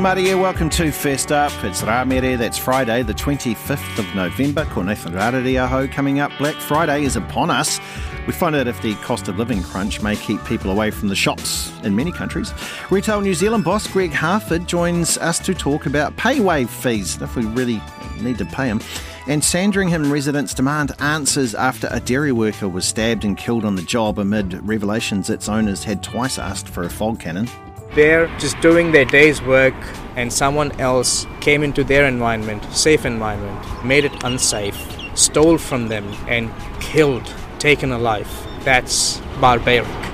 Atamari here, welcome to First Up. It's Ramere, that's Friday, the 25th of November. Ko Nathan Rarere aho coming up. Black Friday is upon us. We find out if the cost of living crunch may keep people away from the shops in many countries. Retail New Zealand boss Greg Harford joins us to talk about pay wave fees, if we really need to pay them. And Sandringham residents demand answers after a dairy worker was stabbed and killed on the job amid revelations its owners had twice asked for a fog cannon. They're just doing their day's work and someone else came into their environment, safe environment, made it unsafe, stole from them and killed, taken alive. That's barbaric.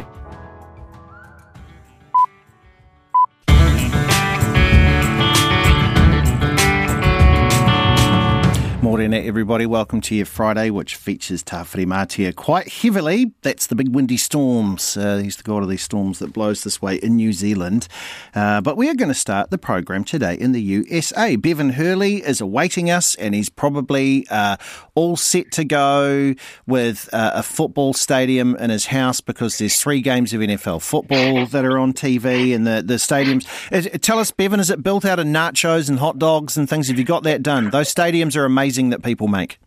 Morena, everybody. Welcome to your Friday, which features Tawhirimatea quite heavily. That's the big windy storms. Uh, he's the god of these storms that blows this way in New Zealand. Uh, but we are going to start the program today in the USA. Bevan Hurley is awaiting us, and he's probably uh, all set to go with uh, a football stadium in his house because there's three games of NFL football that are on TV and the, the stadiums. Uh, tell us, Bevan, is it built out of nachos and hot dogs and things? Have you got that done? Those stadiums are amazing that people make?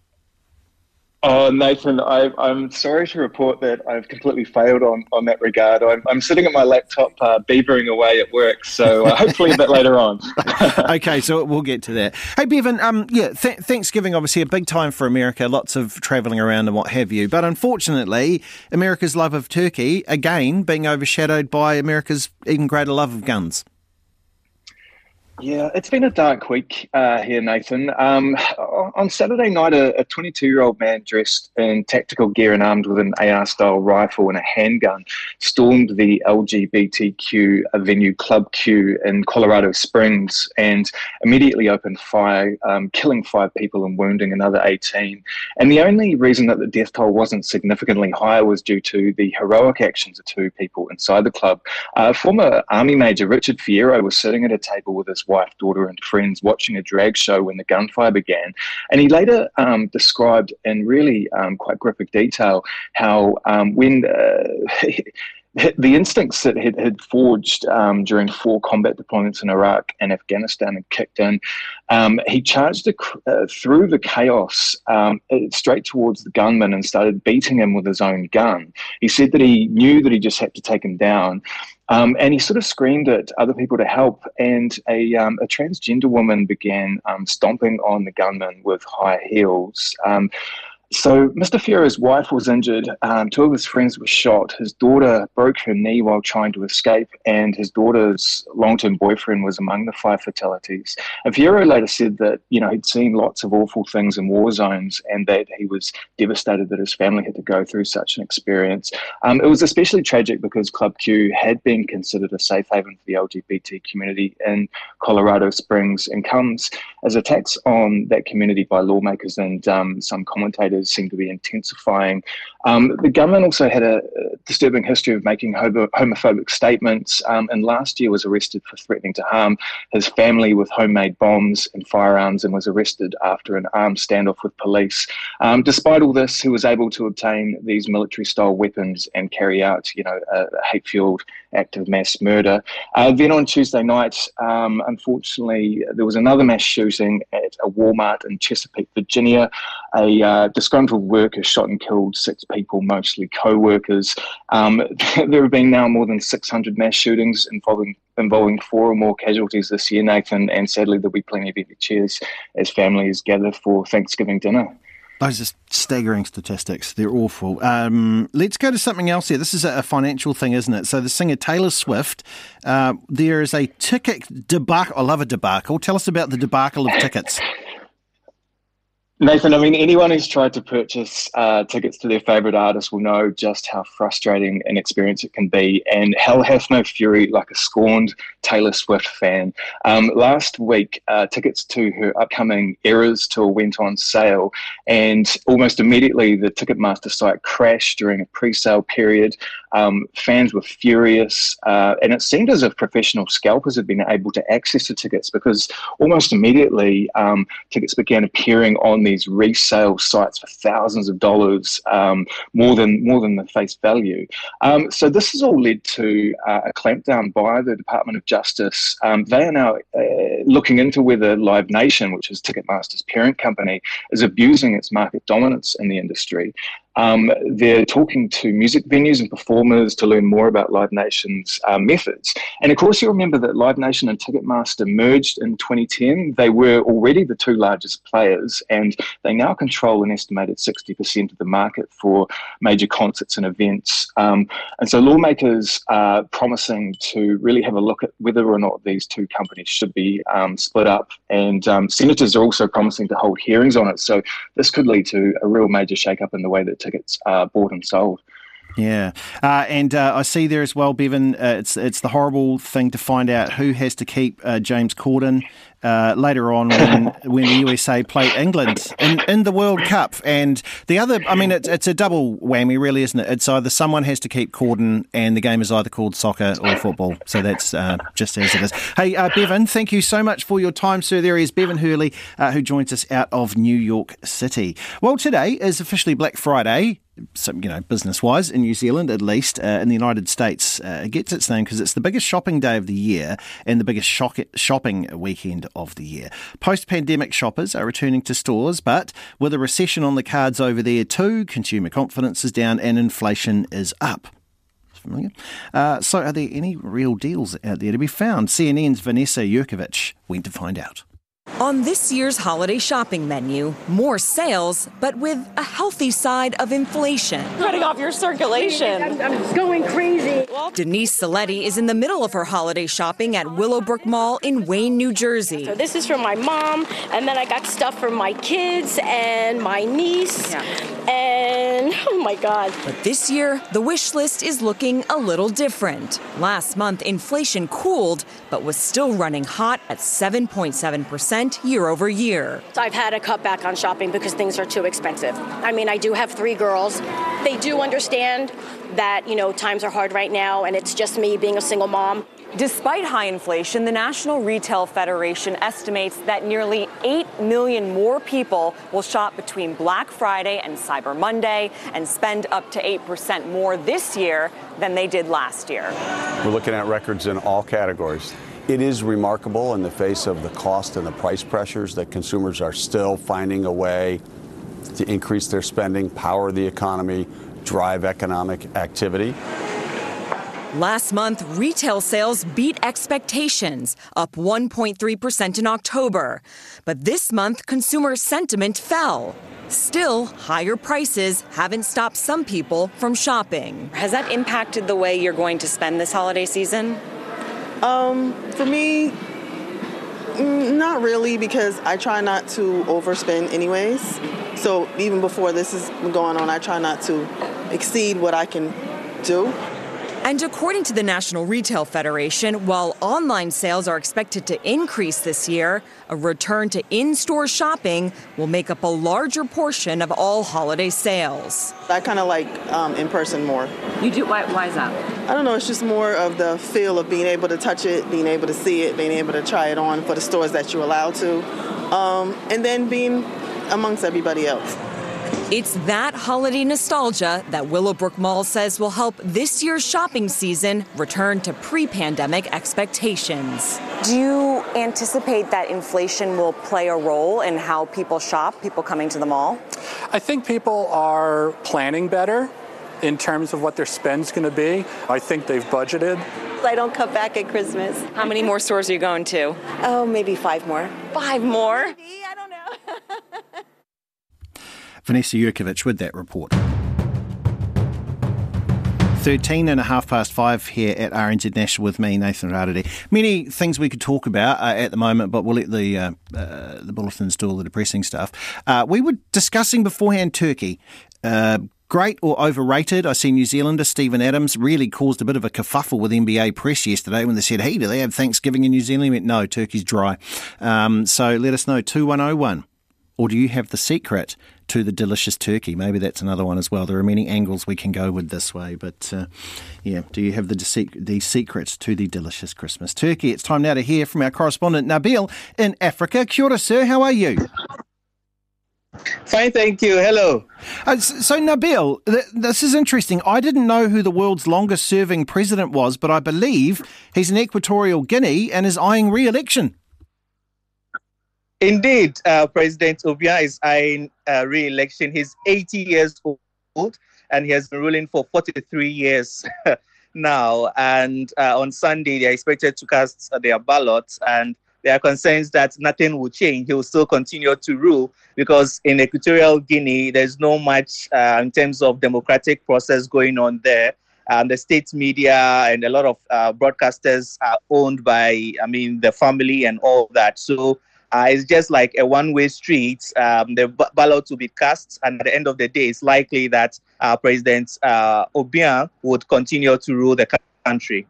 Oh, Nathan, I, am sorry to report that I've completely failed on, on that regard. I'm, I'm sitting at my laptop uh, beavering away at work, so uh, hopefully a bit later on. okay, so we'll get to that. Hey, Bevan, um, yeah, th- Thanksgiving obviously a big time for America, lots of travelling around and what have you. But unfortunately, America's love of turkey, again, being overshadowed by America's even greater love of guns. Yeah, it's been a dark week uh, here, Nathan. Um, on Saturday night, a 22 year old man dressed in tactical gear and armed with an AR style rifle and a handgun stormed the LGBTQ venue Club Q in Colorado Springs and immediately opened fire, um, killing five people and wounding another 18. And the only reason that the death toll wasn't significantly higher was due to the heroic actions of two people inside the club. Uh, former Army Major Richard Fierro was sitting at a table with his wife, daughter, and friends watching a drag show when the gunfire began. And he later um, described in really um, quite graphic detail how um, when uh, the instincts that had, had forged um, during four combat deployments in Iraq and Afghanistan had kicked in. Um, he charged uh, through the chaos um, straight towards the gunman and started beating him with his own gun. He said that he knew that he just had to take him down. Um, and he sort of screamed at other people to help, and a, um, a transgender woman began um, stomping on the gunman with high heels. So Mr. Fierro's wife was injured. Um, two of his friends were shot. His daughter broke her knee while trying to escape, and his daughter's long-term boyfriend was among the five fatalities. And Fierro later said that you know he'd seen lots of awful things in war zones, and that he was devastated that his family had to go through such an experience. Um, it was especially tragic because Club Q had been considered a safe haven for the LGBT community in Colorado Springs, and comes as attacks on that community by lawmakers and um, some commentators seem to be intensifying. Um, the government also had a disturbing history of making homophobic statements, um, and last year was arrested for threatening to harm his family with homemade bombs and firearms, and was arrested after an armed standoff with police. Um, despite all this, he was able to obtain these military-style weapons and carry out, you know, a, hate-fueled act of mass murder. Uh, then on Tuesday night, um, unfortunately, there was another mass shooting at a Walmart in Chesapeake, Virginia. A uh, disgruntled worker shot and killed six people, mostly co-workers. Um, there have been now more than 600 mass shootings involving involving four or more casualties this year, Nathan, and sadly there'll be plenty of empty chairs as families gather for Thanksgiving dinner. Those are staggering statistics. They're awful. Um, let's go to something else here. This is a financial thing, isn't it? So the singer Taylor Swift, uh, there is a ticket debacle. I love a debacle. Tell us about the debacle of tickets. Nathan, I mean, anyone who's tried to purchase uh, tickets to their favourite artist will know just how frustrating an experience it can be. And hell hath no fury like a scorned Taylor Swift fan. Um, last week, uh, tickets to her upcoming Eras tour went on sale, and almost immediately the Ticketmaster site crashed during a pre sale period. Um, fans were furious, uh, and it seemed as if professional scalpers had been able to access the tickets because almost immediately um, tickets began appearing on these resale sites for thousands of dollars, um, more than more than the face value. Um, so this has all led to uh, a clampdown by the Department of Justice. Um, they are now uh, looking into whether Live Nation, which is Ticketmaster's parent company, is abusing its market dominance in the industry. Um, they're talking to music venues and performers to learn more about Live Nation's uh, methods. And of course, you remember that Live Nation and Ticketmaster merged in 2010. They were already the two largest players, and they now control an estimated 60% of the market for major concerts and events. Um, and so, lawmakers are promising to really have a look at whether or not these two companies should be um, split up. And um, senators are also promising to hold hearings on it. So, this could lead to a real major shakeup in the way that tickets are uh, bought and sold. Yeah, uh, and uh, I see there as well, Bevan. Uh, it's it's the horrible thing to find out who has to keep uh, James Corden uh, later on when when the USA play England in, in the World Cup. And the other, I mean, it's it's a double whammy, really, isn't it? It's either someone has to keep Corden, and the game is either called soccer or football. So that's uh, just as it is. Hey, Bevan, thank you so much for your time, sir. There is Bevan Hurley, who joins us out of New York City. Well, today is officially Black Friday some, you know, business wise in New Zealand, at least, uh, in the United States, uh, it gets its name because it's the biggest shopping day of the year and the biggest shock- shopping weekend of the year. Post pandemic shoppers are returning to stores, but with a recession on the cards over there too, consumer confidence is down and inflation is up. Familiar? Uh, so, are there any real deals out there to be found? CNN's Vanessa Yurkevich went to find out. On this year's holiday shopping menu, more sales, but with a healthy side of inflation. Cutting off your circulation. I'm, I'm going crazy. Denise Saletti is in the middle of her holiday shopping at Willowbrook Mall in Wayne, New Jersey. So this is for my mom, and then I got stuff for my kids and my niece. Yeah. And oh my God. But this year, the wish list is looking a little different. Last month, inflation cooled, but was still running hot at 7.7% year over year. I've had a cutback on shopping because things are too expensive. I mean, I do have three girls. They do understand that, you know, times are hard right now and it's just me being a single mom. Despite high inflation, the National Retail Federation estimates that nearly 8 million more people will shop between Black Friday and Cyber Monday and spend up to 8% more this year than they did last year. We're looking at records in all categories. It is remarkable in the face of the cost and the price pressures that consumers are still finding a way to increase their spending, power the economy, drive economic activity. Last month, retail sales beat expectations, up 1.3% in October. But this month, consumer sentiment fell. Still, higher prices haven't stopped some people from shopping. Has that impacted the way you're going to spend this holiday season? Um, for me, not really because I try not to overspend anyways. So even before this is going on, I try not to exceed what I can do. And according to the National Retail Federation, while online sales are expected to increase this year, a return to in store shopping will make up a larger portion of all holiday sales. I kind of like um, in person more. You do? Why, why is that? I don't know. It's just more of the feel of being able to touch it, being able to see it, being able to try it on for the stores that you're allowed to, um, and then being amongst everybody else. It's that holiday nostalgia that Willowbrook Mall says will help this year's shopping season return to pre pandemic expectations. Do you anticipate that inflation will play a role in how people shop, people coming to the mall? I think people are planning better in terms of what their spend's going to be. I think they've budgeted. I don't cut back at Christmas. How many more stores are you going to? Oh, maybe five more. Five more? Vanessa Yurkevich with that report. 13 and a half past five here at RNZ National with me, Nathan Rarere. Many things we could talk about uh, at the moment, but we'll let the uh, uh, the bulletins do all the depressing stuff. Uh, we were discussing beforehand Turkey. Uh, great or overrated? I see New Zealander Steven Adams really caused a bit of a kerfuffle with NBA press yesterday when they said, hey, do they have Thanksgiving in New Zealand? He went, no, Turkey's dry. Um, so let us know, 2101. Or do you have the secret to the delicious turkey? Maybe that's another one as well. There are many angles we can go with this way, but uh, yeah, do you have the, the secret to the delicious Christmas turkey? It's time now to hear from our correspondent Nabil in Africa. Kia ora, sir. How are you? Fine, thank you. Hello. Uh, so, Nabil, th- this is interesting. I didn't know who the world's longest serving president was, but I believe he's in Equatorial Guinea and is eyeing re election. Indeed, uh, President Obiang is eyeing uh, re election. He's 80 years old and he has been ruling for 43 years now. And uh, on Sunday, they're expected to cast their ballots. And there are concerns that nothing will change. He will still continue to rule because in Equatorial Guinea, there's no much uh, in terms of democratic process going on there. Um, the state media and a lot of uh, broadcasters are owned by, I mean, the family and all that. So uh, it's just like a one-way street. Um, the b- ballot will be cast, and at the end of the day, it's likely that uh, President uh, Obiang would continue to rule the country.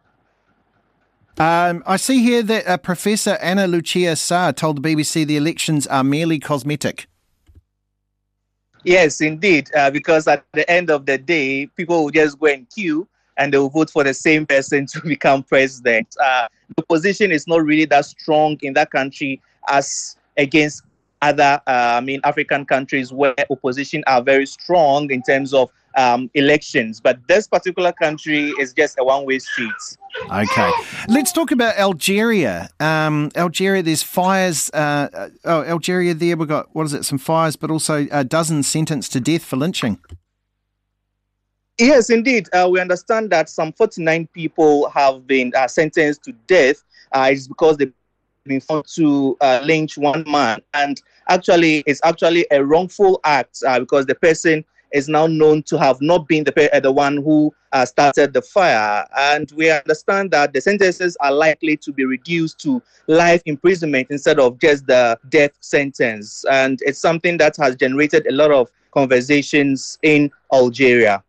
Um, I see here that uh, Professor Anna Lucia Sarr told the BBC the elections are merely cosmetic. Yes, indeed, uh, because at the end of the day, people will just go and queue and they will vote for the same person to become president. Uh, the position is not really that strong in that country as against other, uh, I mean, African countries where opposition are very strong in terms of um, elections. But this particular country is just a one-way street. Okay, let's talk about Algeria. Um, Algeria, there's fires. Uh, oh, Algeria, there we've got what is it? Some fires, but also a dozen sentenced to death for lynching. Yes, indeed. Uh, we understand that some 49 people have been uh, sentenced to death. Uh, it's because they've been found to uh, lynch one man, and actually, it's actually a wrongful act uh, because the person is now known to have not been the, uh, the one who uh, started the fire. And we understand that the sentences are likely to be reduced to life imprisonment instead of just the death sentence. And it's something that has generated a lot of conversations in Algeria.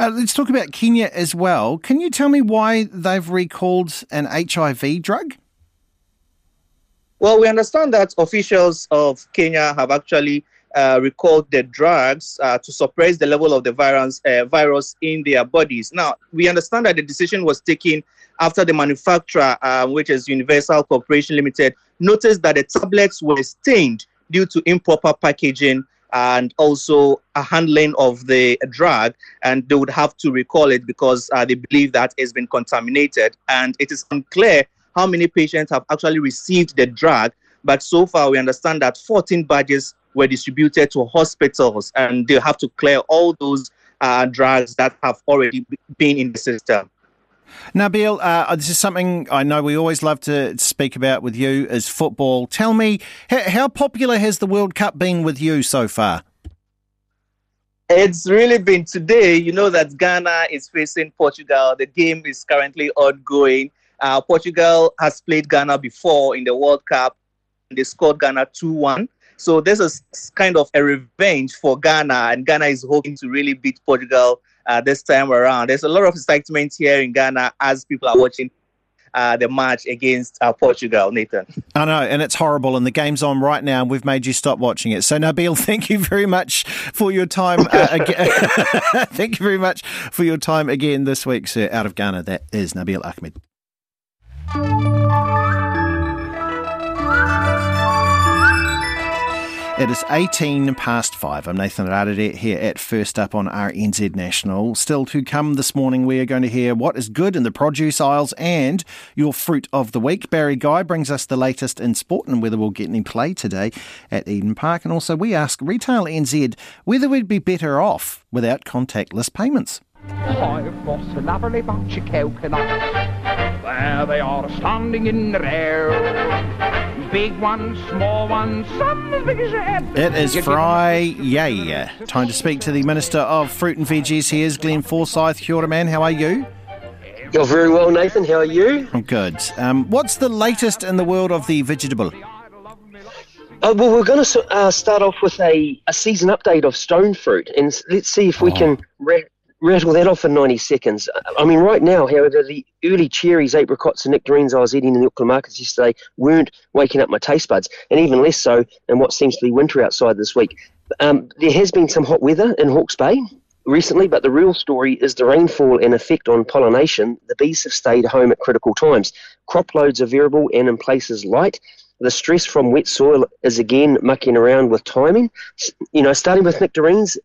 Uh, let's talk about Kenya as well. Can you tell me why they've recalled an HIV drug? Well, we understand that officials of Kenya have actually uh, recalled the drugs uh, to suppress the level of the virus, uh, virus in their bodies. Now, we understand that the decision was taken after the manufacturer, uh, which is Universal Corporation Limited, noticed that the tablets were stained due to improper packaging and also a handling of the drug, and they would have to recall it because uh, they believe that it's been contaminated. And it is unclear how many patients have actually received the drug, but so far we understand that 14 badges were distributed to hospitals and they have to clear all those uh, drugs that have already been in the system. Nabil, uh, this is something I know we always love to speak about with you is football. Tell me, how popular has the World Cup been with you so far? It's really been today. You know that Ghana is facing Portugal. The game is currently ongoing. Uh, Portugal has played Ghana before in the World Cup. They scored Ghana 2 1. So this is kind of a revenge for Ghana, and Ghana is hoping to really beat Portugal uh, this time around. There's a lot of excitement here in Ghana as people are watching uh, the match against uh, Portugal, Nathan. I know, and it's horrible, and the game's on right now, and we've made you stop watching it. So, Nabil, thank you very much for your time. Uh, thank you very much for your time again this week, sir. Out of Ghana, that is Nabil Ahmed. It is 18 past five. I'm Nathan Rarere here at First Up on RNZ National. Still to come this morning, we are going to hear what is good in the produce aisles and your fruit of the week. Barry Guy brings us the latest in sport and whether we'll get any play today at Eden Park. And also, we ask Retail NZ whether we'd be better off without contactless payments. A lovely bunch of. There they are standing in the air. Big ones, small ones, some as big as your head. It is Friday. Time to speak to the Minister of Fruit and Veggies. Here's Glenn Forsyth. Kia ora, man. How are you? You're very well, Nathan. How are you? I'm good. Um, what's the latest in the world of the vegetable? Uh, well, we're going to uh, start off with a, a season update of stone fruit, and let's see if we oh. can ra- rattle that off in 90 seconds. I mean, right now, however, the early cherries, apricots, and nectarines I was eating in the Auckland markets yesterday weren't waking up my taste buds, and even less so in what seems to be winter outside this week. Um, there has been some hot weather in Hawke's Bay recently, but the real story is the rainfall and effect on pollination. The bees have stayed home at critical times. Crop loads are variable and in places light. The stress from wet soil is again mucking around with timing. You know, starting with nectarines,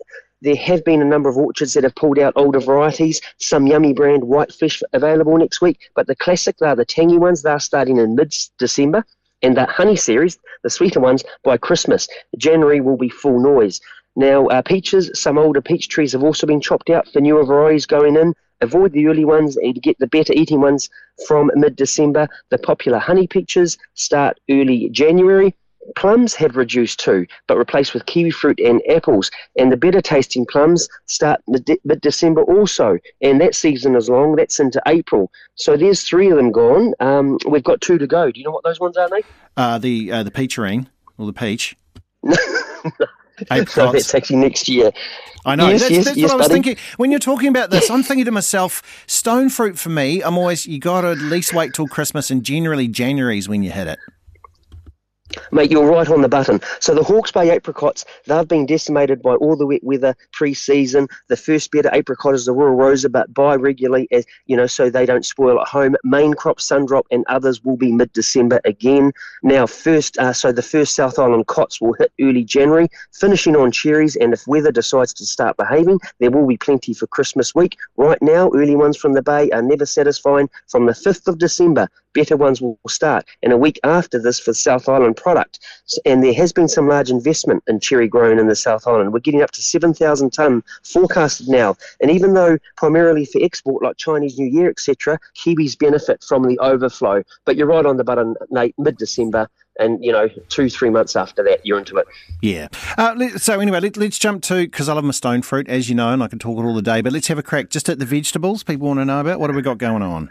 there have been a number of orchards that have pulled out older varieties. Some yummy brand whitefish available next week, but the classic, they're the tangy ones. They're starting in mid-December, and the honey series, the sweeter ones, by Christmas. January will be full noise. Now, uh, peaches, some older peach trees have also been chopped out for newer varieties going in. Avoid the early ones and get the better eating ones from mid December. The popular honey peaches start early January. Plums have reduced too, but replaced with kiwi fruit and apples. And the better tasting plums start mid December also. And that season is long, that's into April. So there's three of them gone. Um, we've got two to go. Do you know what those ones are, Nate? Uh, the uh, the peacherine or the peach. So Apricots. that's actually next year. I know. Yes, that's yes, that's yes, what I was buddy. thinking. When you're talking about this, I'm thinking to myself, stone fruit for me, I'm always, you got to at least wait till Christmas, and generally January's when you hit it. Mate, you're right on the button. So the Hawke's Bay apricots, they've been decimated by all the wet weather pre-season. The first better apricot is the Royal Rosa, but buy regularly, as you know, so they don't spoil at home. Main crop Sundrop and others will be mid-December again. Now, first, uh, so the first South Island cots will hit early January, finishing on cherries. And if weather decides to start behaving, there will be plenty for Christmas week. Right now, early ones from the Bay are never satisfying. From the 5th of December, better ones will start. And a week after this for South Island product. And there has been some large investment in cherry grown in the South Island. We're getting up to 7,000 tonne forecasted now. And even though primarily for export like Chinese New Year, etc., Kiwis benefit from the overflow. But you're right on the button, Nate, mid-December. And, you know, two, three months after that, you're into it. Yeah. Uh, let, so anyway, let, let's jump to because I love my stone fruit, as you know, and I can talk it all the day. But let's have a crack just at the vegetables. People want to know about what have we got going on.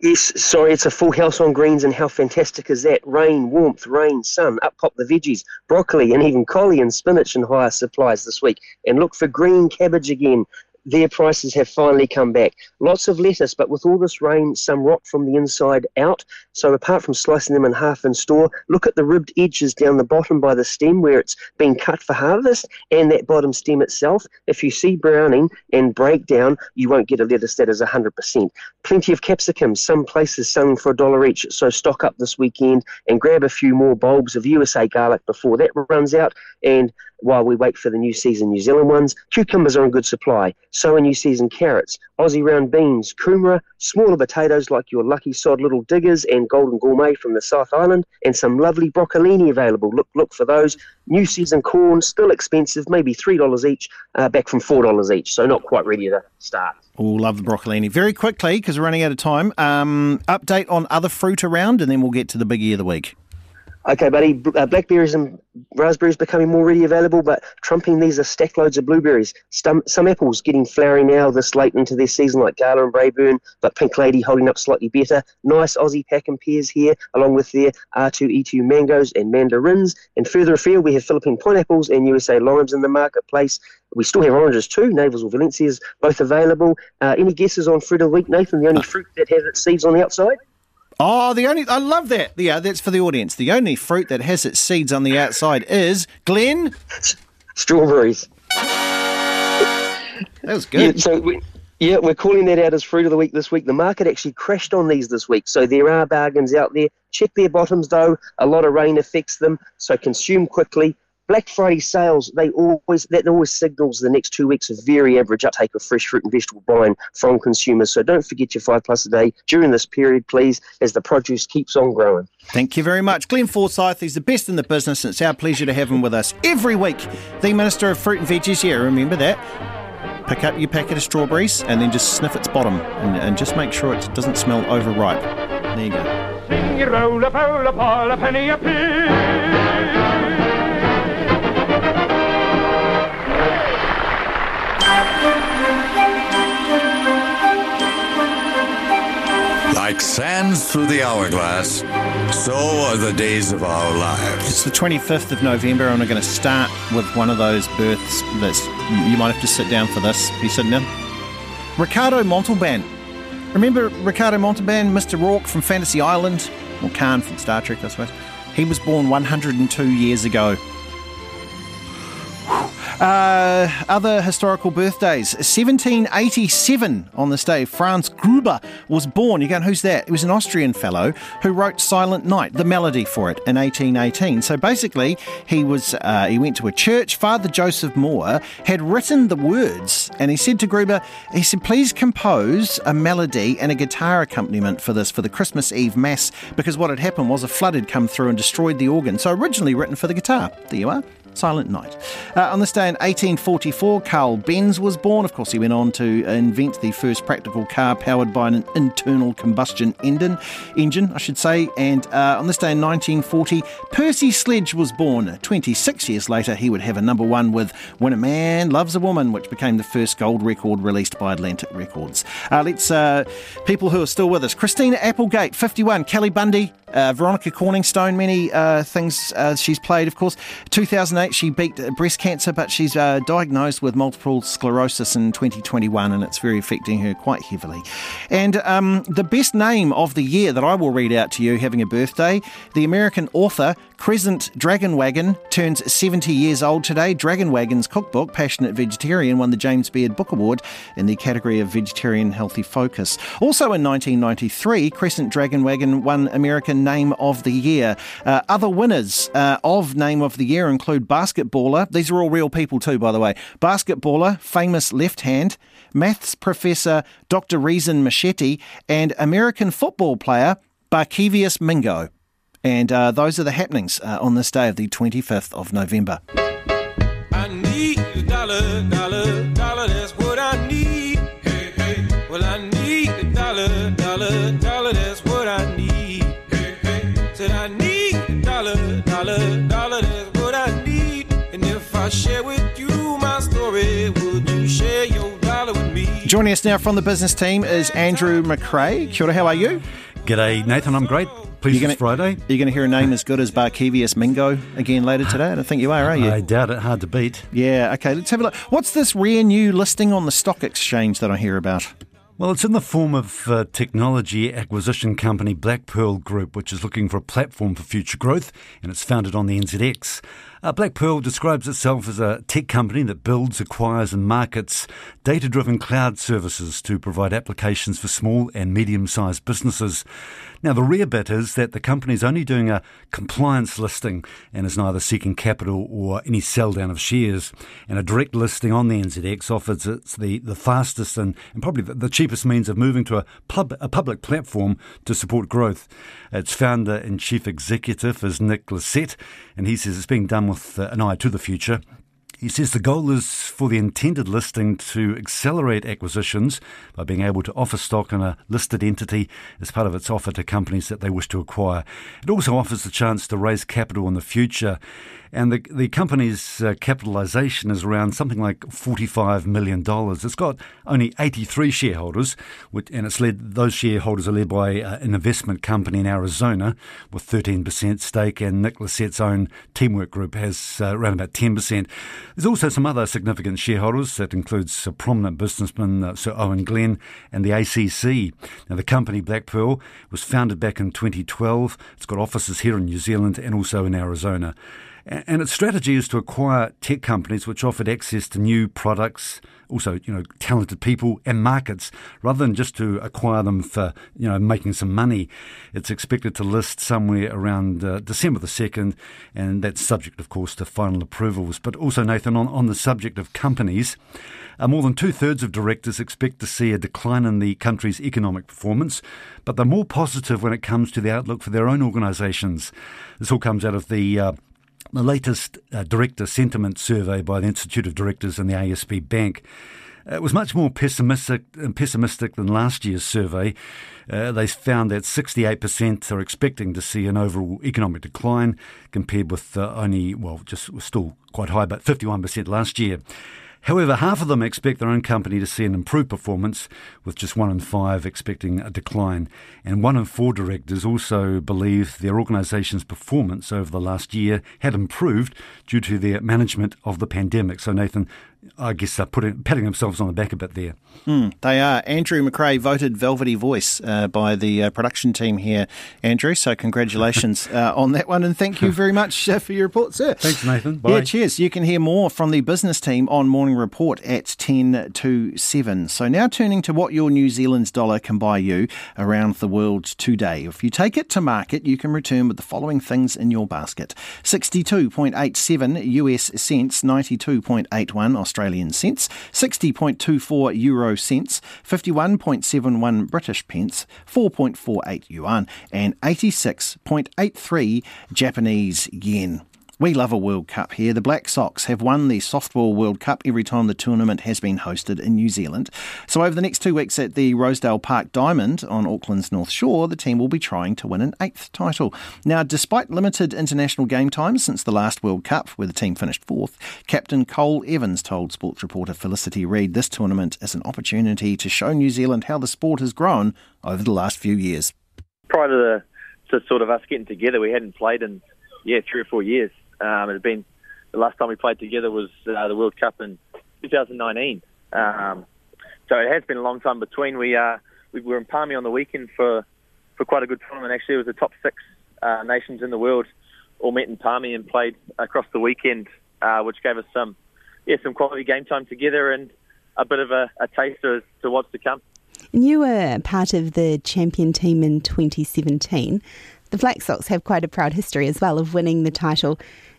Yes, sorry, it's a full house on greens, and how fantastic is that? Rain, warmth, rain, sun, up pop the veggies, broccoli, and even collie and spinach in higher supplies this week. And look for green cabbage again. Their prices have finally come back. Lots of lettuce, but with all this rain, some rot from the inside out. So apart from slicing them in half in store, look at the ribbed edges down the bottom by the stem where it's been cut for harvest, and that bottom stem itself. If you see browning and breakdown, you won't get a lettuce that is 100%. Plenty of capsicums, some places selling for a dollar each. So stock up this weekend and grab a few more bulbs of USA garlic before that runs out. And while we wait for the new season New Zealand ones, cucumbers are in good supply. So are new season carrots, Aussie round beans, kumara, smaller potatoes like your lucky sod little diggers and golden gourmet from the South Island, and some lovely broccolini available. Look, look for those. New season corn, still expensive, maybe three dollars each, uh, back from four dollars each. So not quite ready to start. Oh, love the broccolini. Very quickly, because we're running out of time, um, update on other fruit around, and then we'll get to the biggie of the week. Okay, buddy. Uh, blackberries and raspberries becoming more readily available, but trumping these are stack loads of blueberries. Some, some apples getting flowering now this late into their season, like Gala and Braeburn, but Pink Lady holding up slightly better. Nice Aussie Packham pears here, along with their R2E2 mangoes and mandarins. And further afield, we have Philippine pineapples and USA limes in the marketplace. We still have oranges too, Navels or Valencias, both available. Uh, any guesses on fruit of the week, Nathan? The only fruit that has its seeds on the outside? Oh, the only I love that. Yeah, that's for the audience. The only fruit that has its seeds on the outside is Glenn. Strawberries. That was good. Yeah, so we, yeah, we're calling that out as fruit of the week this week. The market actually crashed on these this week, so there are bargains out there. Check their bottoms though. A lot of rain affects them, so consume quickly. Black Friday sales, they always that always signals the next two weeks of very average uptake of fresh fruit and vegetable buying from consumers. So don't forget your five plus a day during this period, please, as the produce keeps on growing. Thank you very much. Glenn Forsyth, he's the best in the business, and it's our pleasure to have him with us every week. The Minister of Fruit and Veggies, yeah, remember that. Pick up your packet of strawberries and then just sniff its bottom and, and just make sure it doesn't smell overripe. There you go. Like sands through the hourglass, so are the days of our lives. It's the 25th of November, and we're going to start with one of those births that's. You might have to sit down for this. Are you sitting down? Ricardo Montalban. Remember Ricardo Montalban, Mr. Roarke from Fantasy Island? Or Khan from Star Trek, I suppose. He was born 102 years ago. Uh, other historical birthdays. 1787 on this day, Franz Gruber was born. You're going, who's that? It was an Austrian fellow who wrote Silent Night, the melody for it, in 1818. So basically, he was uh, he went to a church. Father Joseph Mohr had written the words, and he said to Gruber, he said, please compose a melody and a guitar accompaniment for this for the Christmas Eve Mass, because what had happened was a flood had come through and destroyed the organ. So originally written for the guitar. There you are. Silent Night. Uh, on this day in 1844, Carl Benz was born. Of course, he went on to invent the first practical car powered by an internal combustion engine, engine I should say. And uh, on this day in 1940, Percy Sledge was born. 26 years later, he would have a number one with When a Man Loves a Woman, which became the first gold record released by Atlantic Records. Uh, let's, uh, people who are still with us. Christina Applegate, 51. Kelly Bundy, uh, Veronica Corningstone, many uh, things uh, she's played, of course. 2008, she beat breast cancer, but she's uh, diagnosed with multiple sclerosis in 2021, and it's very affecting her quite heavily. And um, the best name of the year that I will read out to you having a birthday, the American author Crescent Dragonwagon turns 70 years old today. Dragonwagon's cookbook, Passionate Vegetarian, won the James Beard Book Award in the category of Vegetarian Healthy Focus. Also in 1993, Crescent Dragonwagon won American Name of the Year. Uh, other winners uh, of Name of the Year include basketballer, these are all real people too, by the way, basketballer, famous left hand, maths professor Dr. Reason Machete, and American football player Barkevious Mingo. And uh, those are the happenings uh, on this day of the 25th of November. Dollar, dollar, dollar, that's what I need. Hey, hey. Well, I need a dollar, dollar, dollar, I share with you my story, would you share your dollar with me? Joining us now from the business team is Andrew McRae. Kia ora, how are you? G'day, Nathan. I'm great. Pleased You're it's Friday. You're going to hear a name as good as Barkevious Mingo again later today. I don't think you are, are you? I doubt it. Hard to beat. Yeah, okay, let's have a look. What's this rare new listing on the stock exchange that I hear about? Well, it's in the form of uh, technology acquisition company Black Pearl Group, which is looking for a platform for future growth, and it's founded on the NZX. Uh, Black Pearl describes itself as a tech company that builds, acquires, and markets data driven cloud services to provide applications for small and medium sized businesses. Now, the rare bit is that the company is only doing a compliance listing and is neither seeking capital or any sell down of shares. And a direct listing on the NZX offers it's the, the fastest and, and probably the, cheapest means of moving to a, pub, a public platform to support growth. Its founder and chief executive is Nick Lissette, and he says it's being done with uh, an eye to the future. He says the goal is for the intended listing to accelerate acquisitions by being able to offer stock in a listed entity as part of its offer to companies that they wish to acquire. It also offers the chance to raise capital in the future. And the, the company's uh, capitalisation is around something like $45 million. It's got only 83 shareholders, which, and it's led, those shareholders are led by uh, an investment company in Arizona with 13% stake, and Nick Lissette's own Teamwork Group has uh, around about 10%. There's also some other significant shareholders. That includes a prominent businessman, uh, Sir Owen Glenn, and the ACC. Now, the company Black Pearl was founded back in 2012. It's got offices here in New Zealand and also in Arizona. And its strategy is to acquire tech companies which offered access to new products, also, you know, talented people and markets, rather than just to acquire them for, you know, making some money. It's expected to list somewhere around uh, December the 2nd, and that's subject, of course, to final approvals. But also, Nathan, on, on the subject of companies, uh, more than two thirds of directors expect to see a decline in the country's economic performance, but they're more positive when it comes to the outlook for their own organisations. This all comes out of the uh, the latest uh, director sentiment survey by the Institute of Directors and the ASB Bank. Uh, it was much more pessimistic, uh, pessimistic than last year's survey. Uh, they found that 68% are expecting to see an overall economic decline, compared with uh, only, well, just still quite high, but 51% last year. However, half of them expect their own company to see an improved performance, with just one in five expecting a decline. And one in four directors also believe their organisation's performance over the last year had improved due to their management of the pandemic. So, Nathan, I guess they're putting, patting themselves on the back a bit there. Mm, they are. Andrew McRae voted Velvety Voice uh, by the uh, production team here, Andrew. So congratulations uh, on that one, and thank you very much uh, for your report, sir. Thanks, Nathan. Bye. Yeah, cheers. You can hear more from the business team on Morning Report at 10 to 7. So now turning to what your New Zealand dollar can buy you around the world today. If you take it to market, you can return with the following things in your basket 62.87 US cents, 92.81 Australian cents, 60.24 euro cents, 51.71 British pence, 4.48 yuan, and 86.83 Japanese yen. We love a World Cup here. The Black Sox have won the Softball World Cup every time the tournament has been hosted in New Zealand. So, over the next two weeks at the Rosedale Park Diamond on Auckland's North Shore, the team will be trying to win an eighth title. Now, despite limited international game time since the last World Cup, where the team finished fourth, Captain Cole Evans told sports reporter Felicity Reid this tournament is an opportunity to show New Zealand how the sport has grown over the last few years. Prior to, the, to sort of us getting together, we hadn't played in, yeah, three or four years. Um, it had been the last time we played together was uh, the World Cup in 2019. Um, so it has been a long time between. We uh, we were in Palmy on the weekend for for quite a good tournament. Actually, it was the top six uh, nations in the world all met in Palmy and played across the weekend, uh, which gave us some yeah some quality game time together and a bit of a, a taster as to what's to come. And you were part of the champion team in 2017. The Black Sox have quite a proud history as well of winning the title.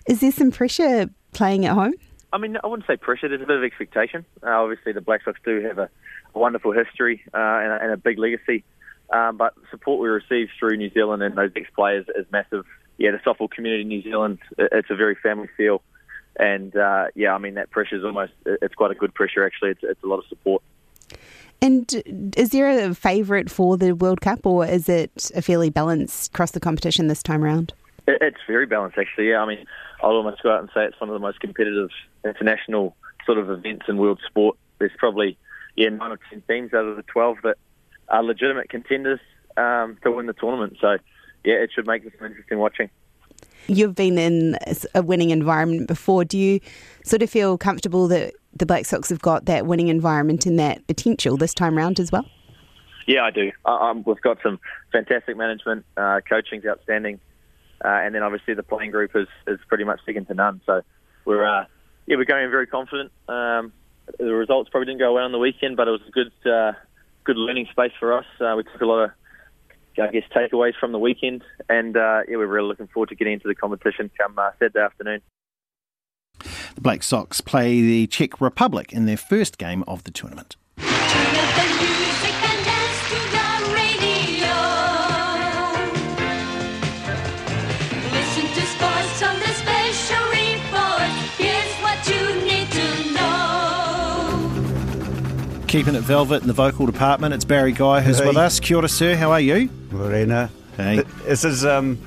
Is there some pressure playing at home? I mean, I wouldn't say pressure. There's a bit of expectation. Uh, obviously, the Black Sox do have a, a wonderful history uh, and, a, and, a, big legacy. Um, but support we receive through New Zealand and those ex-players is massive. Yeah, the softball community in New Zealand, it's a very family feel. And uh, yeah, I mean, that pressure is almost, it's quite a good pressure actually. It's, it's a lot of support. And is there a favourite for the World Cup or is it a fairly balanced across the competition this time around? It's very balanced, actually. Yeah, I mean, I'll almost go out and say it's one of the most competitive international sort of events in world sport. There's probably yeah nine or ten teams out of the twelve that are legitimate contenders um, to win the tournament. So yeah, it should make this some interesting watching. You've been in a winning environment before. Do you sort of feel comfortable that the Black Sox have got that winning environment and that potential this time round as well? Yeah, I do. Um, we've got some fantastic management. Uh, coaching's outstanding. Uh, and then obviously the playing group is, is pretty much second to none. So we're uh, yeah we're going very confident. Um, the results probably didn't go well on the weekend, but it was a good uh, good learning space for us. Uh, we took a lot of I guess takeaways from the weekend, and uh, yeah we're really looking forward to getting into the competition come uh, Saturday afternoon. The Black Sox play the Czech Republic in their first game of the tournament. Keeping it velvet in the vocal department. It's Barry Guy who's hey. with us. Kia ora, sir. How are you? Morena. Hey. This is um,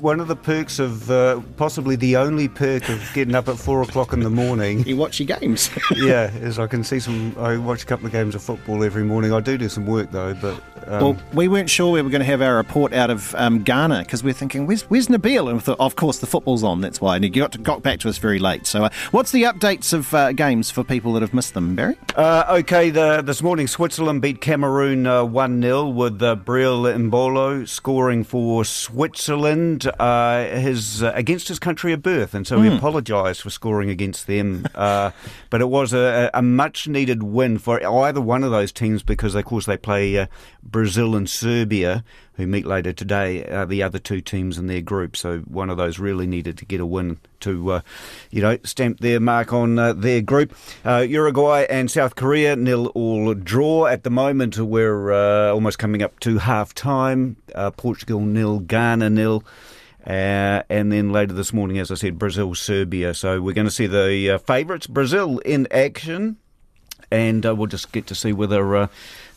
one of the perks of uh, possibly the only perk of getting up at four o'clock in the morning. You watch your games. yeah, is I can see some. I watch a couple of games of football every morning. I do do some work though, but um, well, we weren't sure we were going to have our report out of um, Ghana because we are thinking, where's, where's Nabil? And thought, of course, the football's on. That's why. And he got, to, got back to us very late. So, uh, what's the updates of uh, games for people that have missed them, Barry? Uh, okay, the, this morning Switzerland beat Cameroon uh, 1 0 with uh, Breel Embolo scoring for Switzerland uh, his, against his country of birth. And so mm. he hmm. apologised for scoring against them. but it was a, a much needed win for either one of those teams because, of course, they play Brazil and Serbia, who meet later today, are the other two teams in their group. So one of those really needed to get a win to, uh, you know, stamp their mark on uh, their group. Uh, Uruguay and South Korea nil all draw at the moment. We're uh, almost coming up to half time. Uh, Portugal nil, Ghana nil. Uh, and then later this morning, as I said, Brazil, Serbia. So we're going to see the uh, favourites, Brazil, in action. And uh, we'll just get to see whether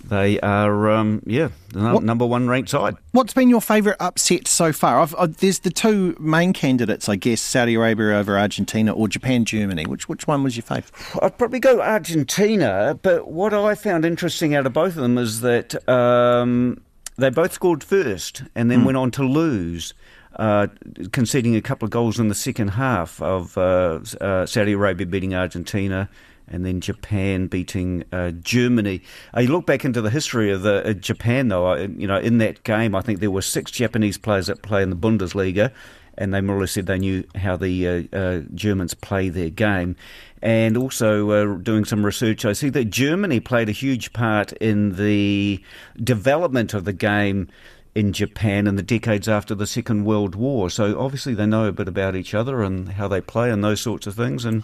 they are, um, yeah, the what, number one ranked side. What's been your favourite upset so far? I've, I've, there's the two main candidates, I guess, Saudi Arabia over Argentina or Japan, Germany. Which which one was your favourite? I'd probably go Argentina, but what I found interesting out of both of them is that um, they both scored first and then mm. went on to lose. uh, conceding a couple of goals in the second half of uh, uh, Saudi Arabia beating Argentina and then Japan beating uh, Germany. Uh, you look back into the history of the uh, Japan, though. uh, You know, in that game, I think there were six Japanese players that play in the Bundesliga, and they more or less said they knew how the uh, uh, Germans play their game. And also uh, doing some research, I see that Germany played a huge part in the development of the game in Japan in the decades after the Second World War. So obviously they know a bit about each other and how they play and those sorts of things. And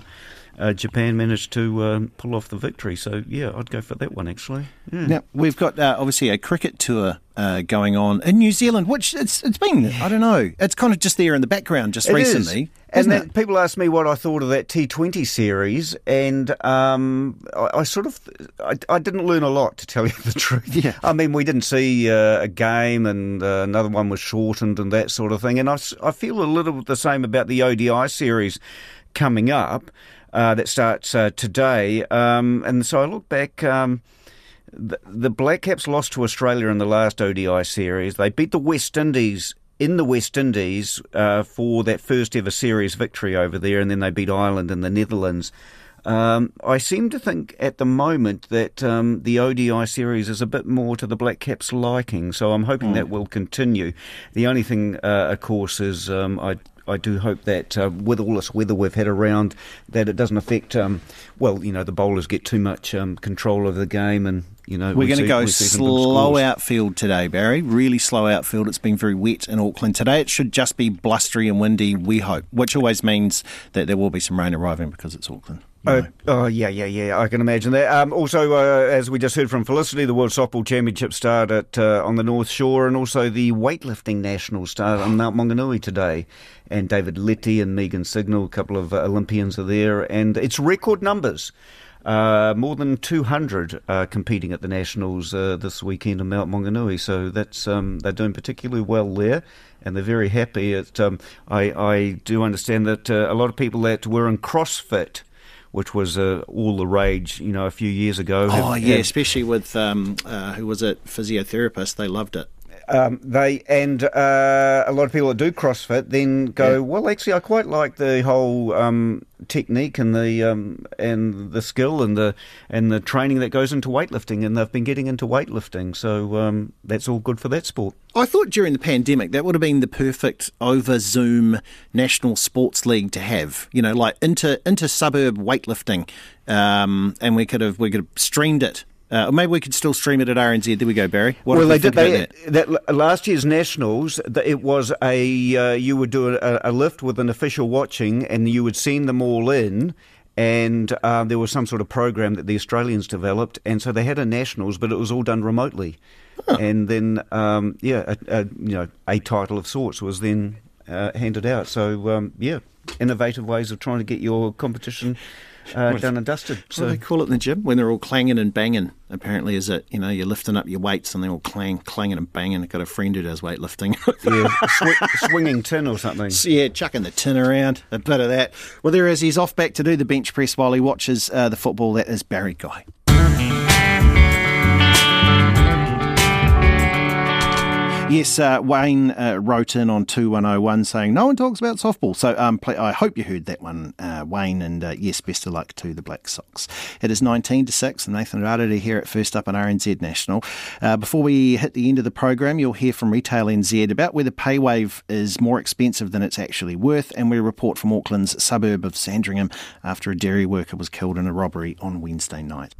uh, Japan managed to um, pull off the victory. So yeah, I'd go for that one actually. Yeah. Now we've got uh, obviously a cricket tour uh, going on in New Zealand, which it's it's been I don't know, it's kind of just there in the background just It is. recently, And isn't then people ask me what I thought of that T20 series, and um, I, I sort of I, I didn't learn a lot to tell you the truth. Yeah. I mean, we didn't see uh, a game, and uh, another one was shortened and that sort of thing. And I, I feel a little the same about the ODI series coming up that starts uh, today. Um, and so I look back. Um, the, the Black Caps lost to Australia in the last ODI series. They beat the West Indies in the West Indies uh, for that first ever series victory over there, and then they beat Ireland and the Netherlands. Um, I seem to think at the moment that um, the ODI series is a bit more to the Black Caps' liking, so I'm hoping that will continue. The only thing, uh, of course, is um, I I do hope that uh, with all this weather we've had around, that it doesn't affect. Um, well, you know, the bowlers get too much um, control of the game, and you know We're going to go we see some good slow outfield today, Barry. Really slow outfield. It's been very wet in Auckland today. It should just be blustery and windy. We hope, which always means that there will be some rain arriving because it's Auckland. Oh, oh yeah, yeah, yeah. I can imagine that. Um, also, uh, as we just heard from Felicity, the World Softball Championship start at uh, on the North Shore, and also the weightlifting nationals start on Mount Maunganui today. And David Liti and Megan Signal, a couple of uh, Olympians are there, and it's record numbers. Uh, more than 200 uh, competing at the nationals uh, this weekend in Mount Maunganui, so that's um, they're doing particularly well there, and they're very happy. It, um, I, I do understand that uh, a lot of people that were in CrossFit which was uh, all the rage, you know, a few years ago. Oh have- yeah, have- especially with um, uh, who was it? Physiotherapist. They loved it. Um, they and uh, a lot of people that do CrossFit then go, well, actually, I quite like the whole um, technique and the um, and the skill and the and the training that goes into weightlifting, and they've been getting into weightlifting, so um, that's all good for that sport. I thought during the pandemic that would have been the perfect over Zoom national sports league to have. You know, like inter inter suburb weightlifting, um, and we could have we could have streamed it. Uh, maybe we could still stream it at RNZ. There we go, Barry. What well, they did. They, that? that last year's nationals, it was a uh, you would do a, a lift with an official watching, and you would send them all in. And uh, there was some sort of program that the Australians developed, and so they had a nationals, but it was all done remotely. And then, um, yeah, a, a, you know, a title of sorts was then uh, handed out. So, um, yeah, innovative ways of trying to get your competition uh, done and dusted. What So do they call it in the gym when they're all clanging and banging? Apparently, is it you know you're lifting up your weights and they're all clang, clanging and banging. I've got a friend who does weightlifting. yeah, sw- swinging tin or something. So, yeah, chucking the tin around, a bit of that. Well, there is. He's off back to do the bench press while he watches uh, the football. That is Barry Guy. Yes, uh, Wayne uh, wrote in on 2101 saying, No one talks about softball. So um, play, I hope you heard that one, uh, Wayne, and uh, yes, best of luck to the Black Sox. It is 19 to 6, and Nathan Rarere here at First Up on RNZ National. Uh, before we hit the end of the program, you'll hear from Retail NZ about whether PayWave is more expensive than it's actually worth, and we report from Auckland's suburb of Sandringham after a dairy worker was killed in a robbery on Wednesday night.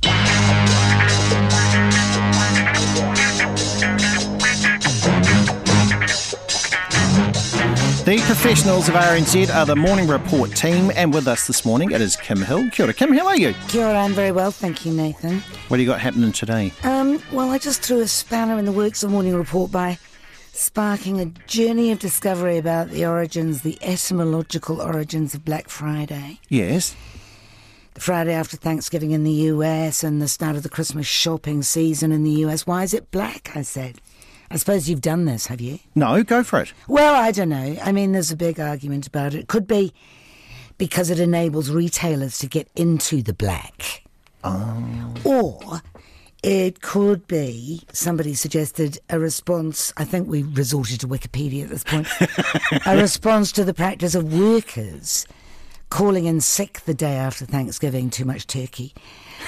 The professionals of RNZ are the Morning Report team, and with us this morning it is Kim Hill. Kia ora. Kim, how are you? Kia ora, I'm very well, thank you, Nathan. What do you got happening today? Um, well, I just threw a spanner in the works of Morning Report by sparking a journey of discovery about the origins, the etymological origins of Black Friday. Yes. The Friday after Thanksgiving in the US and the start of the Christmas shopping season in the US. Why is it black? I said. I suppose you've done this, have you? No, go for it. Well, I don't know. I mean, there's a big argument about it. It could be because it enables retailers to get into the black. Oh. Or It could be, somebody suggested, a response. I think we resorted to Wikipedia at this point. a response to the practice of workers calling in sick the day after Thanksgiving, too much turkey,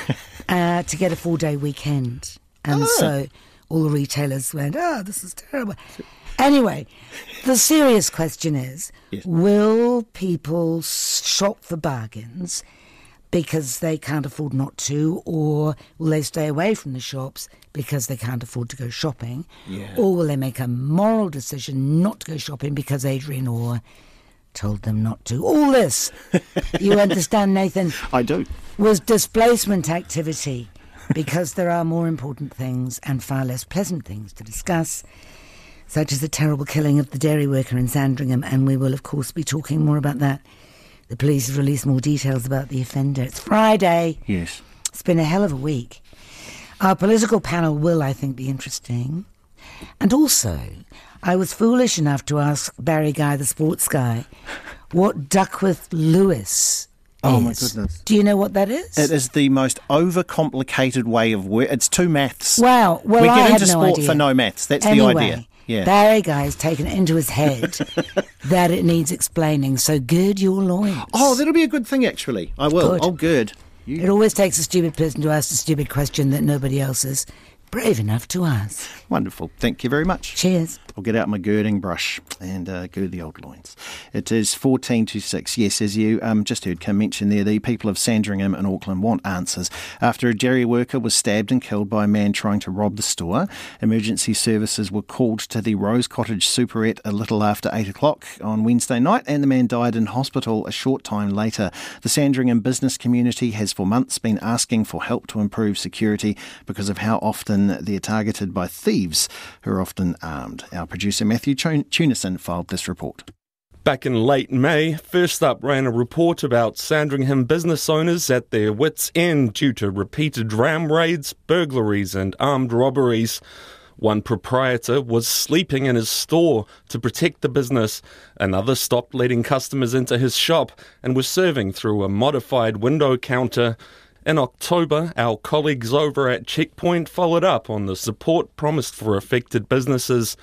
uh, to get a four day weekend. And Ah. so all the retailers went, oh, this is terrible. Anyway, the serious question is will people shop for bargains because they can't afford not to, or will they stay away from the shops because they can't afford to go shopping? Yeah. Or will they make a moral decision not to go shopping because Adrian Orr told them not to? All this, you understand, Nathan? I do. Was displacement activity because there are more important things and far less pleasant things to discuss, such as the terrible killing of the dairy worker in Sandringham, and we will, of course, be talking more about that. The police have released more details about the offender. It's Friday. Yes. It's been a hell of a week. Our political panel will, I think, be interesting. And also, I was foolish enough to ask Barry Guy, the sports guy, what Duckworth Lewis Oh, my goodness. Do you know what that is? It is the most overcomplicated way of work. It's two maths. Wow. Well, we I get had into no sport idea. for no maths. That's Anyway, the idea. Yeah. Barry Guy's taken it into his head that it needs explaining. So gird your loins. Oh, that'll be a good thing, actually. I will. Good. Oh, good. It always takes a stupid person to ask a stupid question that nobody else is brave enough to ask. Wonderful. Thank you very much. Cheers. I'll get out my girding brush and uh, gird the old loins. It is 14 to 6. Yes, as you um, just heard Kim mention there, the people of Sandringham and Auckland want answers. After a dairy worker was stabbed and killed by a man trying to rob the store, emergency services were called to the Rose Cottage Superette a little after 8 o'clock on Wednesday night, and the man died in hospital a short time later. The Sandringham business community has for months been asking for help to improve security because of how often they're targeted by thieves who are often armed. Our producer Matthew Tun- Tunison filed this report. Back in late May, First Up ran a report about Sandringham business owners at their wits' end due to repeated ram raids, burglaries, and armed robberies. One proprietor was sleeping in his store to protect the business. Another stopped letting customers into his shop and was serving through a modified window counter. In October, our colleagues over at Checkpoint followed up on the support promised for affected businesses.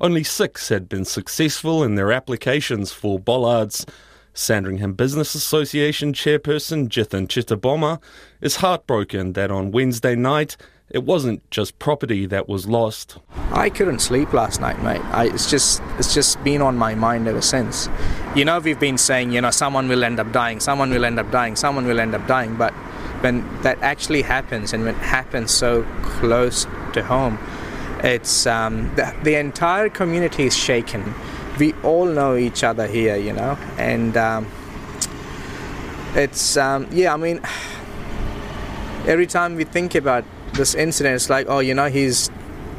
Only six had been successful in their applications for bollards. Sandringham Business Association chairperson Jithan Chittaboma is heartbroken that on Wednesday night it wasn't just property that was lost. I couldn't sleep last night, mate. I, it's just it's just been on my mind ever since. You know, we've been saying, you know, someone will end up dying, someone will end up dying, someone will end up dying, but when that actually happens and when it happens so close to home, it's um, the, the entire community is shaken. We all know each other here, you know, and um, it's um, yeah. I mean, every time we think about this incident, it's like, oh, you know, he's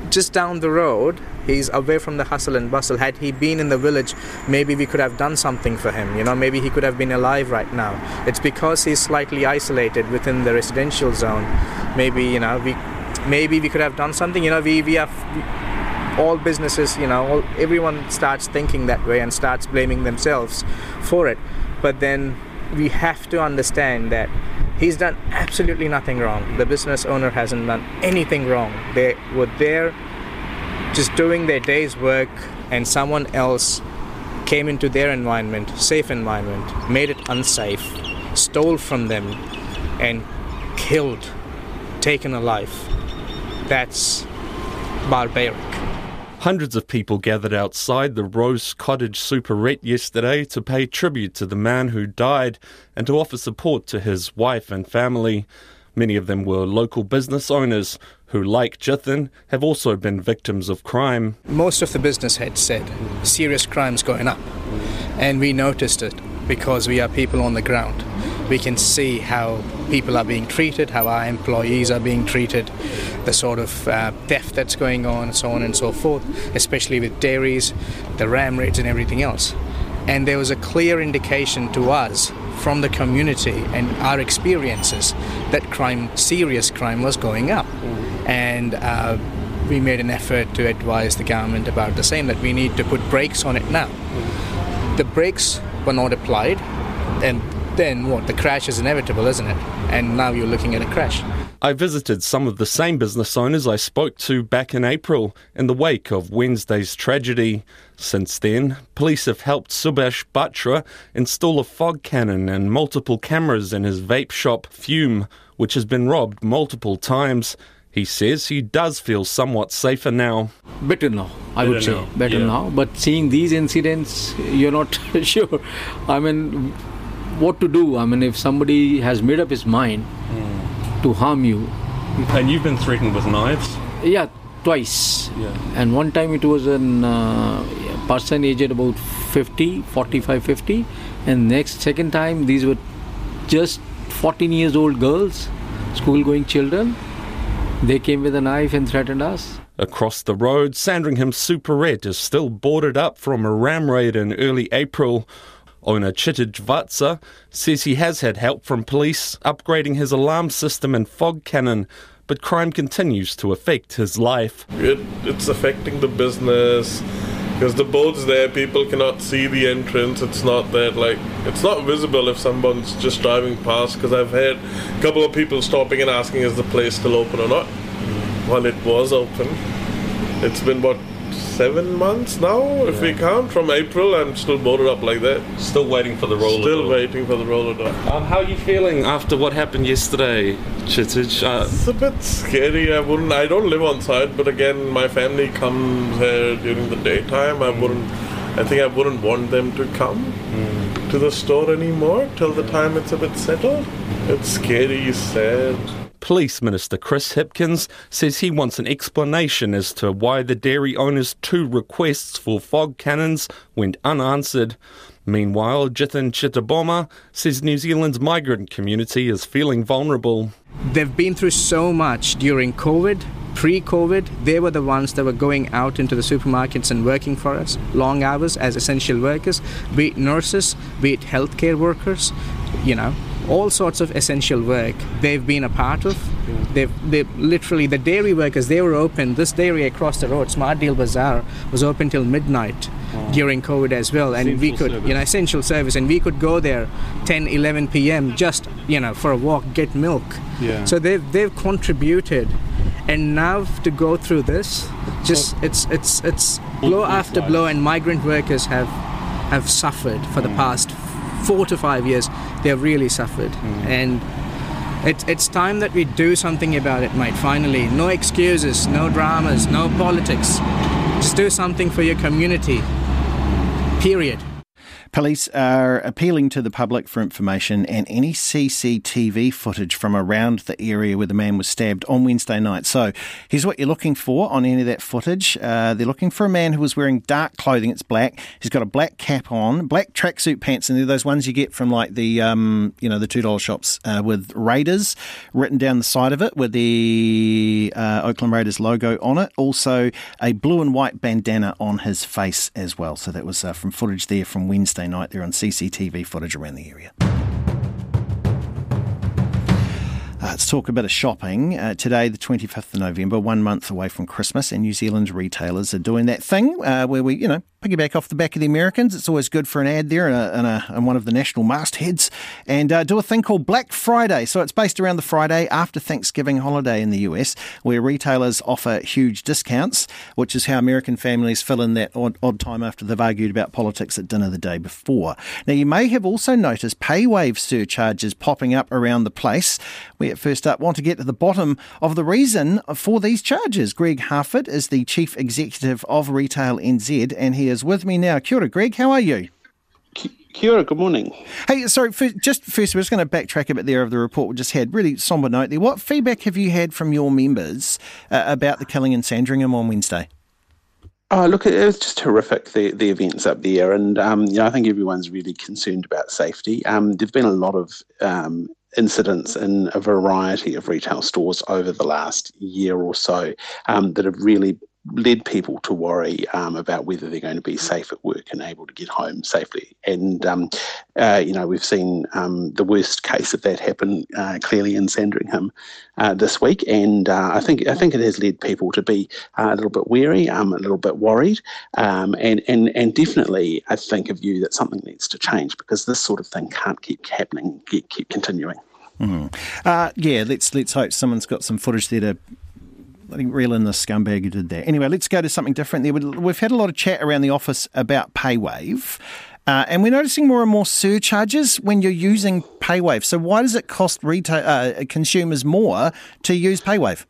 just down the road. He's away from the hustle and bustle. Had he been in the village, maybe we could have done something for him. You know, maybe he could have been alive right now. It's because he's slightly isolated within the residential zone. Maybe you know, we maybe we could have done something. You know, we we have. all businesses, you know, all, everyone starts thinking that way and starts blaming themselves for it. But then we have to understand that he's done absolutely nothing wrong. The business owner hasn't done anything wrong. They were there just doing their day's work, and someone else came into their environment, safe environment, made it unsafe, stole from them, and killed, taken alive. That's barbaric. Hundreds of people gathered outside the Rose Cottage Superette yesterday to pay tribute to the man who died and to offer support to his wife and family. Many of them were local business owners who, like Jithan, have also been victims of crime. Most of the business heads said serious crimes going up, and we noticed it because we are people on the ground. We can see how people are being treated, how our employees are being treated, the sort of uh, theft that's going on, so on and so forth, especially with dairies, the ram raids, and everything else. And there was a clear indication to us from the community and our experiences that crime, serious crime, was going up. And uh, we made an effort to advise the government about the same that we need to put brakes on it now. The brakes were not applied, and then what? The crash is inevitable, isn't it? And now you're looking at a crash. I visited some of the same business owners I spoke to back in April in the wake of Wednesday's tragedy. Since then, police have helped Subhash Batra install a fog cannon and multiple cameras in his vape shop, Fume, which has been robbed multiple times. He says he does feel somewhat safer now. Better now, I would Better say. now, Better yeah. now. But seeing these incidents, you're not sure. I mean, what to do? I mean, if somebody has made up his mind to harm you. And you've been threatened with knives? Yeah, twice. Yeah. And one time it was a uh, person aged about 50, 45, 50. And next, second time, these were just 14 years old girls, school going children. They came with a knife and threatened us. Across the road, Sandringham Superette is still boarded up from a ram raid in early April. Owner Chitij Vatsa says he has had help from police upgrading his alarm system and fog cannon, but crime continues to affect his life. It, it's affecting the business because the boat's there. People cannot see the entrance. It's not that like it's not visible if someone's just driving past. Because I've had a couple of people stopping and asking, "Is the place still open or not?" Well, it was open. It's been what seven months now, if we count from April. I'm still boarded up like that. Still waiting for the roller Still door. waiting for the roller door. Um, how are you feeling after what happened yesterday, Chitij? Uh, It's a bit scary. I wouldn't. I don't live on site, but again, my family comes here during the daytime. I wouldn't. I think I wouldn't want them to come to the store anymore till the time it's a bit settled. It's scary, sad. Police Minister Chris Hipkins says he wants an explanation as to why the dairy owner's two requests for fog cannons went unanswered. Meanwhile, Jithin Chitaboma says New Zealand's migrant community is feeling vulnerable. They've been through so much during COVID. Pre COVID, they were the ones that were going out into the supermarkets and working for us, long hours as essential workers, be it nurses, be it healthcare workers, you know, all sorts of essential work they've been a part of. They've, they literally, the dairy workers, they were open. This dairy across the road, Smart Deal Bazaar, was open till midnight during COVID as well. And we Essential could, you know, essential service, and we could go there 10, 11 p.m. just, you know, for a walk, get milk. Yeah. So they've they've contributed, and now to go through this, just it's it's it's blow after blow, and migrant workers have have suffered for the past four to five years. They've really suffered, and it's it's time that we do something about it, mate. Finally, no excuses, no dramas, no politics. Just do something for your community. Period. Police are appealing to the public for information and any CCTV footage from around the area where the man was stabbed on Wednesday night. So here's what you're looking for on any of that footage. Uh, they're looking for a man who was wearing dark clothing. It's black. He's got a black cap on, black tracksuit pants, and they're those ones you get from like the um, you know the two dollar shops uh, with Raiders written down the side of it with the uh, Oakland Raiders logo on it. Also a blue and white bandana on his face as well. So that was uh, from footage there from Wednesday night there on CCTV footage around the area. Uh, let's talk a bit of shopping. Uh, today, the 25th of November, one month away from Christmas, and New Zealand retailers are doing that thing uh, where we, you know, piggyback off the back of the Americans. It's always good for an ad there and, a, and, a, and one of the national mastheads, and uh, do a thing called Black Friday. So it's based around the Friday after Thanksgiving holiday in the US, where retailers offer huge discounts, which is how American families fill in that odd, odd time after they've argued about politics at dinner the day before. Now, you may have also noticed pay wave surcharges popping up around the place. We at First Up want to get to the bottom of the reason for these charges. Greg Harford is the Chief Executive of Retail NZ, and he is with me now. Kia ora, Greg. How are you? Kia ora, good morning. Hey, sorry, first, just first, we're just going to backtrack a bit there of the report we just had. Really somber note there. What feedback have you had from your members uh, about the killing in Sandringham on Wednesday? Oh, look, it was just horrific, the, the events up there. And, um, you know, I think everyone's really concerned about safety. Um, there've been a lot of um, incidents in a variety of retail stores over the last year or so um, that have really led people to worry um, about whether they're going to be safe at work and able to get home safely. And, um, uh, you know, we've seen um, the worst case of that happen uh, clearly in Sandringham uh, this week. And uh, I think I think it has led people to be uh, a little bit wary, um, a little bit worried, um, and, and, and definitely, I think, a view that something needs to change because this sort of thing can't keep happening, keep, keep continuing. Mm. Uh, yeah, let's let's hope someone's got some footage there to I think reel in the scumbag who did that. Anyway, let's go to something different there. We've had a lot of chat around the office about PayWave. Uh, and we're noticing more and more surcharges when you're using PayWave. So why does it cost retail uh, consumers more to use PayWave?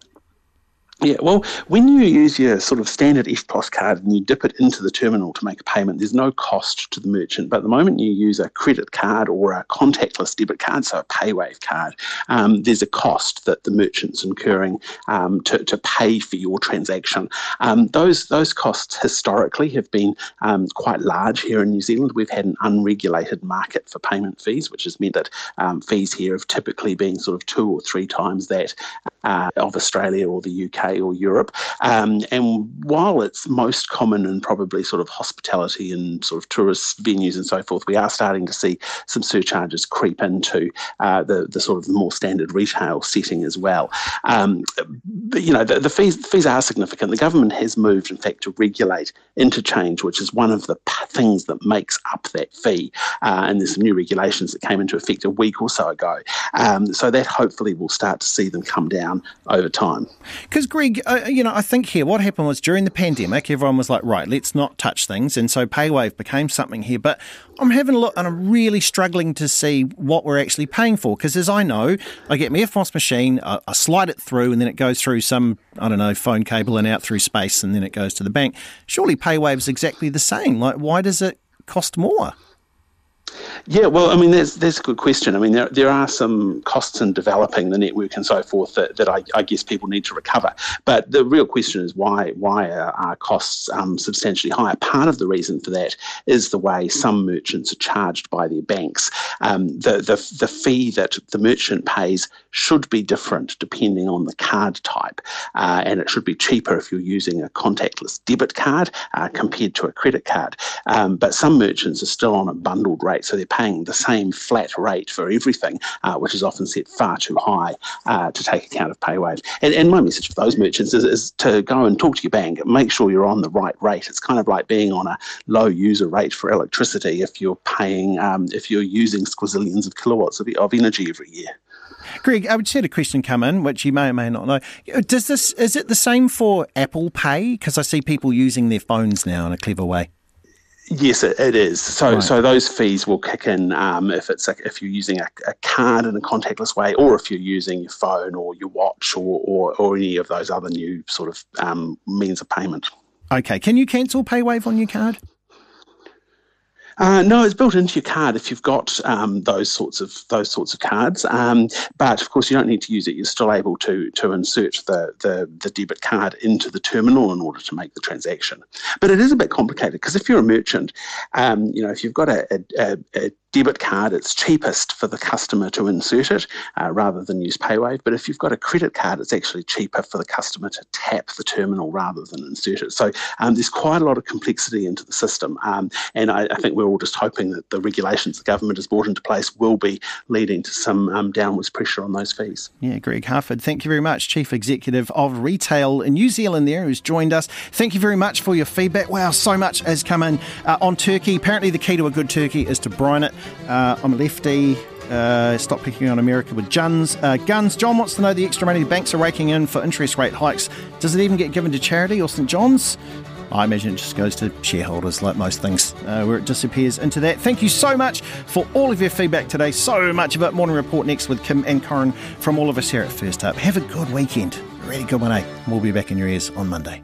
Yeah, well, when you use your sort of standard EFTPOS card and you dip it into the terminal to make a payment, there's no cost to the merchant. But the moment you use a credit card or a contactless debit card, so a PayWave card, um, there's a cost that the merchant's incurring um, to, to pay for your transaction. Um, those those costs historically have been um, quite large here in New Zealand. We've had an unregulated market for payment fees, which has meant that um, fees here have typically been sort of two or three times that uh, of Australia or the UK or Europe. Um, and while it's most common in probably sort of hospitality and sort of tourist venues and so forth, we are starting to see some surcharges creep into uh, the, the sort of more standard retail setting as well. Um, but, you know, the, the fees, the fees are significant. The government has moved, in fact, to regulate interchange, which is one of the things that makes up that fee. Uh, and there's some new regulations that came into effect a week or so ago. Um, so that hopefully will start to see them come down over time. Because Greg, uh, you know, I think here what happened was during the pandemic, everyone was like, right, let's not touch things, and so PayWave became something here. But I'm having a look, and I'm really struggling to see what we're actually paying for. Because as I know, I get my EFTPOS machine, I, I slide it through, and then it goes through some I don't know phone cable and out through space, and then it goes to the bank. Surely PayWave's exactly the same. Like, why does it cost more? Yeah, well, I mean, that's that's a good question. I mean, there, there are some costs in developing the network and so forth that, that I, I guess people need to recover. But the real question is why why are, are costs um, substantially higher? Part of the reason for that is the way some merchants are charged by their banks. Um, the, the the fee that the merchant pays should be different depending on the card type, uh, and it should be cheaper if you're using a contactless debit card uh, compared to a credit card. Um, but some merchants are still on a bundled rate, so they're paying the same flat rate for everything, uh, which is often set far too high uh, to take account of PayWave. And, and my message for those merchants is, is to go and talk to your bank, and make sure you're on the right rate. It's kind of like being on a low user rate for electricity if you're paying, um, if you're using squazillions of kilowatts of, of energy every year. Greg, I would had a question come in, which you may or may not know. Does this is it the same for Apple Pay? Because I see people using their phones now in a clever way. Yes, it, it is. So, right. so those fees will kick in um, if it's a, if you're using a, a, card in a contactless way, or if you're using your phone or your watch or or, or any of those other new sort of um, means of payment. Okay, can you cancel PayWave on your card? Uh, no, it's built into your card if you've got um, those sorts of those sorts of cards. Um, but of course, you don't need to use it. You're still able to to insert the, the, the debit card into the terminal in order to make the transaction. But it is a bit complicated because if you're a merchant, um, you know, if you've got a, a, a debit card, it's cheapest for the customer to insert it uh, rather than use PayWave. But if you've got a credit card, it's actually cheaper for the customer to tap the terminal rather than insert it. So um, there's quite a lot of complexity into the system. Um, and I, I, think we're all just hoping that the regulations the government has brought into place will be leading to some um, downwards pressure on those fees. Yeah, Greg Harford, thank you very much, Chief Executive of Retail in New Zealand, there, who's joined us. Thank you very much for your feedback. Wow, so much has come in uh, on turkey. Apparently, the key to a good turkey is to brine it. Uh, I'm a lefty. Uh, stop picking on America with guns. Uh, guns. John wants to know the extra money the banks are raking in for interest rate hikes. Does it even get given to charity or St John's? I imagine it just goes to shareholders, like most things, uh, where it disappears into that. Thank you so much for all of your feedback today. So much of it. Morning Report next with Kim and Corin from all of us here at First Up. Have a good weekend. A really good one, eh? We'll be back in your ears on Monday.